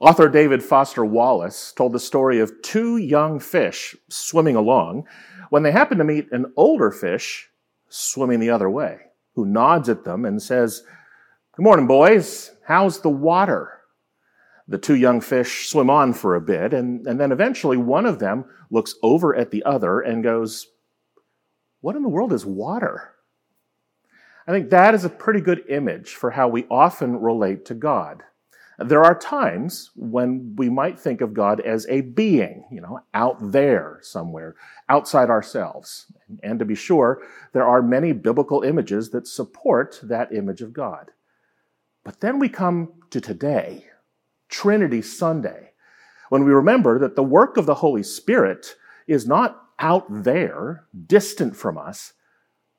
Author David Foster Wallace told the story of two young fish swimming along when they happen to meet an older fish swimming the other way, who nods at them and says, Good morning, boys. How's the water? The two young fish swim on for a bit, and, and then eventually one of them looks over at the other and goes, What in the world is water? I think that is a pretty good image for how we often relate to God. There are times when we might think of God as a being, you know, out there somewhere, outside ourselves. And to be sure, there are many biblical images that support that image of God. But then we come to today, Trinity Sunday, when we remember that the work of the Holy Spirit is not out there, distant from us,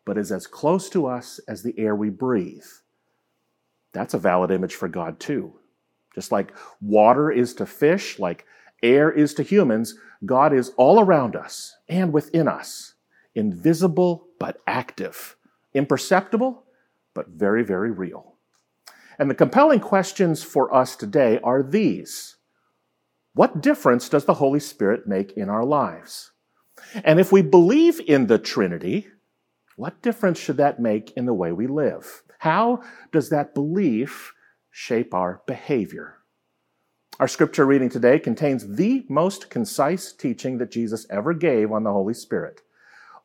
but is as close to us as the air we breathe. That's a valid image for God, too. Just like water is to fish, like air is to humans, God is all around us and within us, invisible but active, imperceptible but very, very real. And the compelling questions for us today are these What difference does the Holy Spirit make in our lives? And if we believe in the Trinity, what difference should that make in the way we live? How does that belief shape our behavior? Our scripture reading today contains the most concise teaching that Jesus ever gave on the Holy Spirit.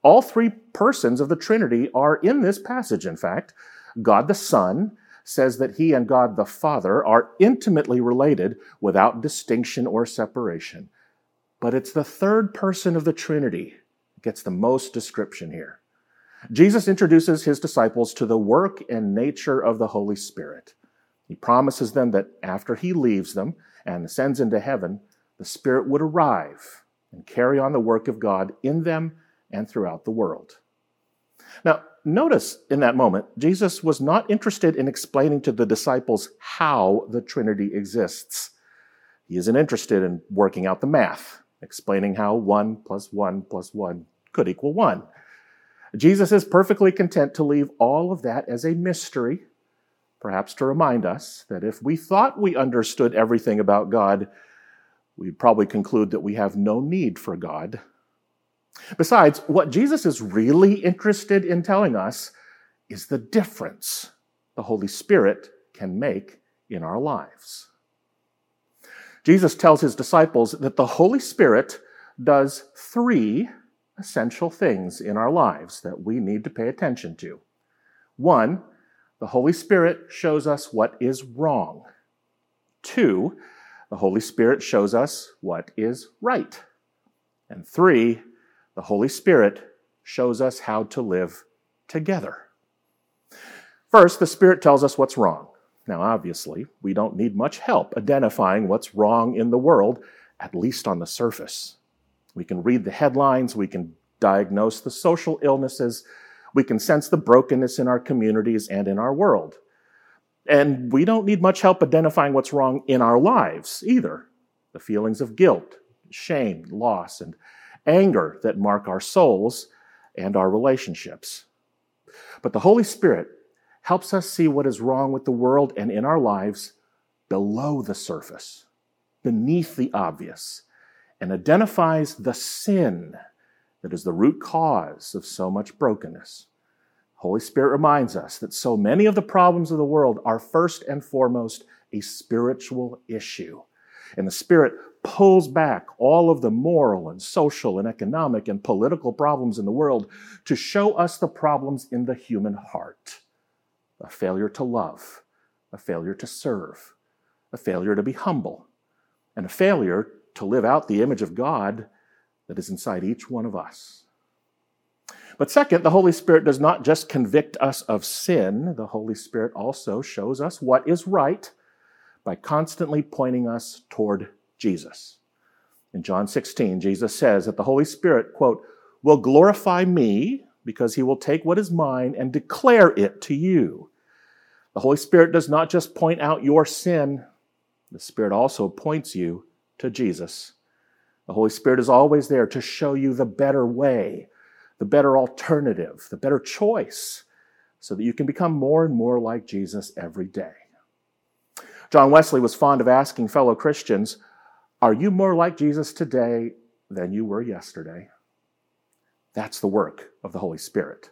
All three persons of the Trinity are in this passage, in fact. God the Son says that he and God the Father are intimately related without distinction or separation. But it's the third person of the Trinity that gets the most description here. Jesus introduces his disciples to the work and nature of the Holy Spirit. He promises them that after he leaves them and ascends into heaven, the Spirit would arrive and carry on the work of God in them and throughout the world. Now, notice in that moment, Jesus was not interested in explaining to the disciples how the Trinity exists. He isn't interested in working out the math, explaining how 1 plus 1 plus 1 could equal 1. Jesus is perfectly content to leave all of that as a mystery, perhaps to remind us that if we thought we understood everything about God, we'd probably conclude that we have no need for God. Besides, what Jesus is really interested in telling us is the difference the Holy Spirit can make in our lives. Jesus tells his disciples that the Holy Spirit does three essential things in our lives that we need to pay attention to. One, the Holy Spirit shows us what is wrong. Two, the Holy Spirit shows us what is right. And three, the Holy Spirit shows us how to live together. First, the Spirit tells us what's wrong. Now, obviously, we don't need much help identifying what's wrong in the world, at least on the surface. We can read the headlines, we can diagnose the social illnesses, we can sense the brokenness in our communities and in our world. And we don't need much help identifying what's wrong in our lives either. The feelings of guilt, shame, loss, and anger that mark our souls and our relationships. But the Holy Spirit helps us see what is wrong with the world and in our lives below the surface, beneath the obvious, and identifies the sin that is the root cause of so much brokenness. Holy Spirit reminds us that so many of the problems of the world are first and foremost a spiritual issue. And the Spirit pulls back all of the moral and social and economic and political problems in the world to show us the problems in the human heart a failure to love, a failure to serve, a failure to be humble, and a failure to live out the image of God that is inside each one of us. But second, the Holy Spirit does not just convict us of sin, the Holy Spirit also shows us what is right by constantly pointing us toward Jesus. In John 16, Jesus says that the Holy Spirit, quote, will glorify me because he will take what is mine and declare it to you. The Holy Spirit does not just point out your sin, the Spirit also points you to Jesus. The Holy Spirit is always there to show you the better way, the better alternative, the better choice, so that you can become more and more like Jesus every day. John Wesley was fond of asking fellow Christians, Are you more like Jesus today than you were yesterday? That's the work of the Holy Spirit.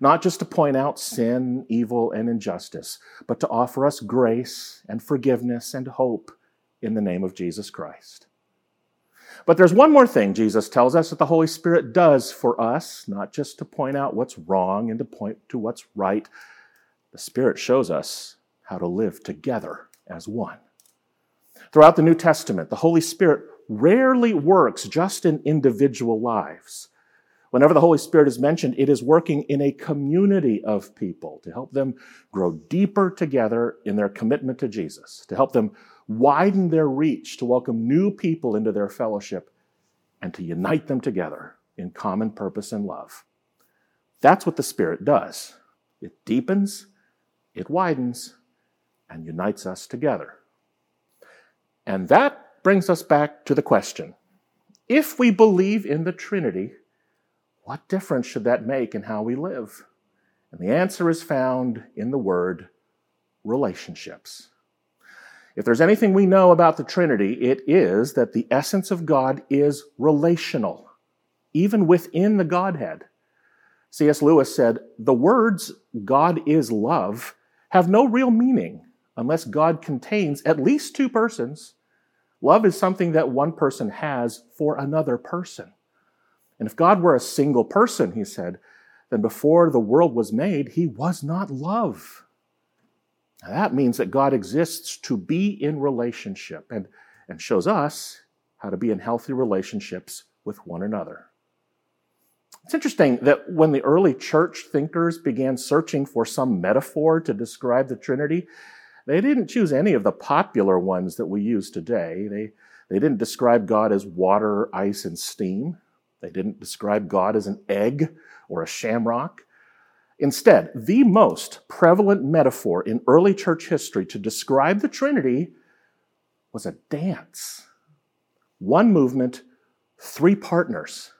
Not just to point out sin, evil, and injustice, but to offer us grace and forgiveness and hope in the name of Jesus Christ. But there's one more thing Jesus tells us that the Holy Spirit does for us, not just to point out what's wrong and to point to what's right. The Spirit shows us how to live together as one. Throughout the New Testament, the Holy Spirit rarely works just in individual lives. Whenever the Holy Spirit is mentioned, it is working in a community of people to help them grow deeper together in their commitment to Jesus, to help them widen their reach, to welcome new people into their fellowship, and to unite them together in common purpose and love. That's what the Spirit does. It deepens, it widens, and unites us together. And that brings us back to the question if we believe in the Trinity, what difference should that make in how we live? And the answer is found in the word relationships. If there's anything we know about the Trinity, it is that the essence of God is relational, even within the Godhead. C.S. Lewis said, The words God is love have no real meaning unless God contains at least two persons. Love is something that one person has for another person. And if God were a single person, he said, then before the world was made, he was not love. Now, that means that God exists to be in relationship and, and shows us how to be in healthy relationships with one another. It's interesting that when the early church thinkers began searching for some metaphor to describe the Trinity, they didn't choose any of the popular ones that we use today. They, they didn't describe God as water, ice, and steam. They didn't describe God as an egg or a shamrock. Instead, the most prevalent metaphor in early church history to describe the Trinity was a dance. One movement, three partners,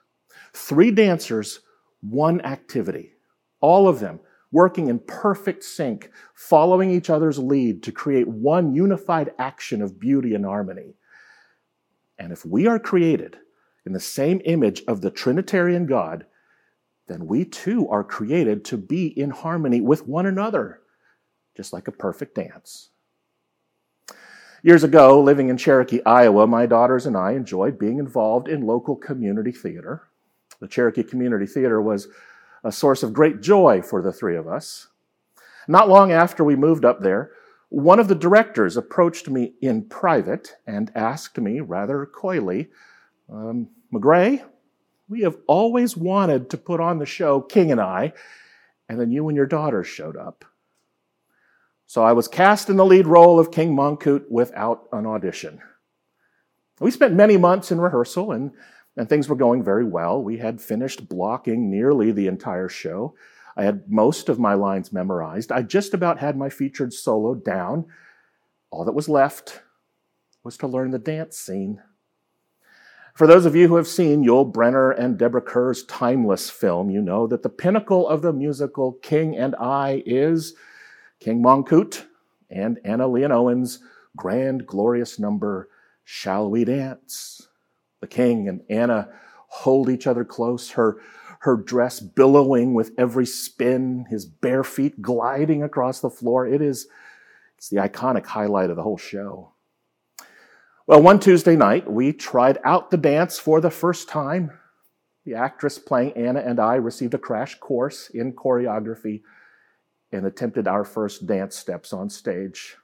three dancers, one activity. All of them working in perfect sync, following each other's lead to create one unified action of beauty and harmony. And if we are created in the same image of the Trinitarian God, then we too are created to be in harmony with one another, just like a perfect dance. Years ago, living in Cherokee, Iowa, my daughters and I enjoyed being involved in local community theater. The Cherokee Community Theater was a source of great joy for the three of us. Not long after we moved up there, one of the directors approached me in private and asked me rather coyly, um, McGray, we have always wanted to put on the show King and I, and then you and your daughter showed up. So I was cast in the lead role of King Mongkut without an audition. We spent many months in rehearsal and, and things were going very well. We had finished blocking nearly the entire show. I had most of my lines memorized. I just about had my featured solo down. All that was left was to learn the dance scene. For those of you who have seen Yul Brynner and Deborah Kerr's timeless film, you know that the pinnacle of the musical King and I is King Mongkut and Anna Leonowens' grand, glorious number, Shall We Dance? The king and Anna hold each other close, her, her dress billowing with every spin, his bare feet gliding across the floor. It is, it's the iconic highlight of the whole show. Well, one Tuesday night, we tried out the dance for the first time. The actress playing Anna and I received a crash course in choreography and attempted our first dance steps on stage.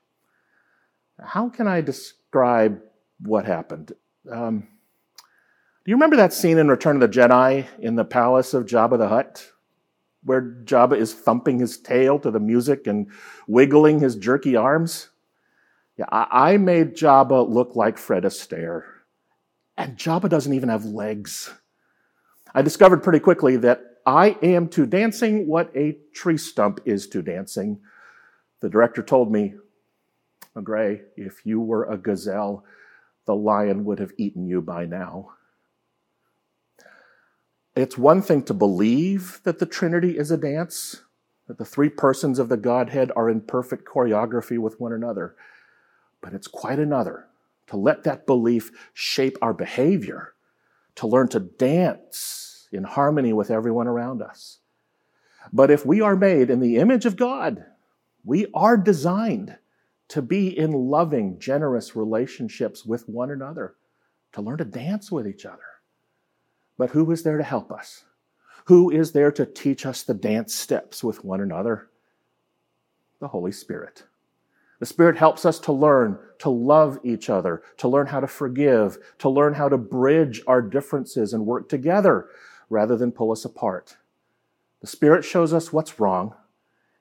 How can I describe what happened? Um, do you remember that scene in Return of the Jedi in the palace of Jabba the Hutt? Where Jabba is thumping his tail to the music and wiggling his jerky arms? Yeah, I, I made Jabba look like Fred Astaire. And Jabba doesn't even have legs. I discovered pretty quickly that I am to dancing what a tree stump is to dancing. The director told me, McGray, if you were a gazelle, the lion would have eaten you by now. It's one thing to believe that the Trinity is a dance, that the three persons of the Godhead are in perfect choreography with one another. But it's quite another to let that belief shape our behavior, to learn to dance in harmony with everyone around us. But if we are made in the image of God, we are designed to be in loving, generous relationships with one another, to learn to dance with each other. But who is there to help us? Who is there to teach us the dance steps with one another? The Holy Spirit. The Spirit helps us to learn to love each other, to learn how to forgive, to learn how to bridge our differences and work together rather than pull us apart. The Spirit shows us what's wrong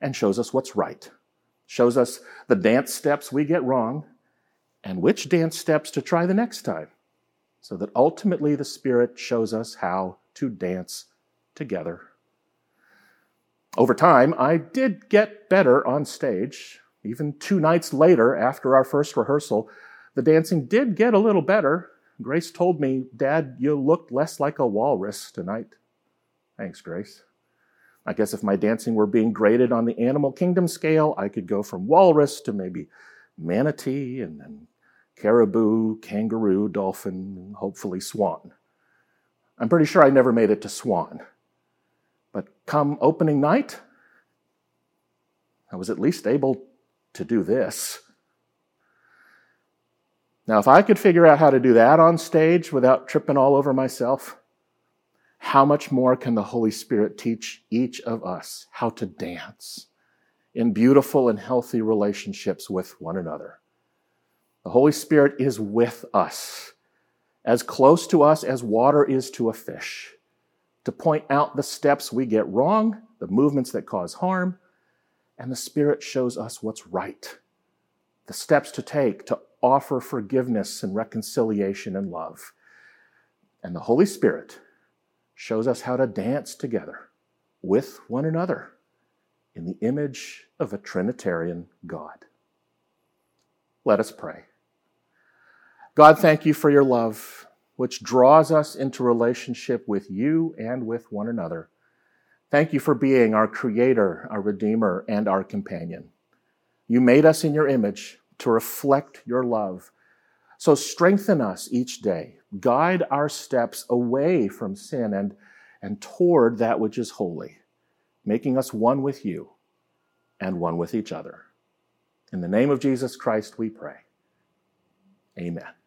and shows us what's right, shows us the dance steps we get wrong and which dance steps to try the next time, so that ultimately the Spirit shows us how to dance together. Over time, I did get better on stage. Even two nights later, after our first rehearsal, the dancing did get a little better. Grace told me, Dad, you looked less like a walrus tonight. Thanks, Grace. I guess if my dancing were being graded on the animal kingdom scale, I could go from walrus to maybe manatee and then caribou, kangaroo, dolphin, and hopefully swan. I'm pretty sure I never made it to swan. But come opening night, I was at least able to do this. Now, if I could figure out how to do that on stage without tripping all over myself, how much more can the Holy Spirit teach each of us how to dance in beautiful and healthy relationships with one another? The Holy Spirit is with us, as close to us as water is to a fish, to point out the steps we get wrong, the movements that cause harm, and the Spirit shows us what's right, the steps to take to offer forgiveness and reconciliation and love. And the Holy Spirit shows us how to dance together with one another in the image of a Trinitarian God. Let us pray. God, thank you for your love, which draws us into relationship with you and with one another. Thank you for being our Creator, our Redeemer, and our companion. You made us in your image to reflect your love. So strengthen us each day guide our steps away from sin and, and toward that which is holy, making us one with you and one with each other. In the name of Jesus Christ, we pray. Amen.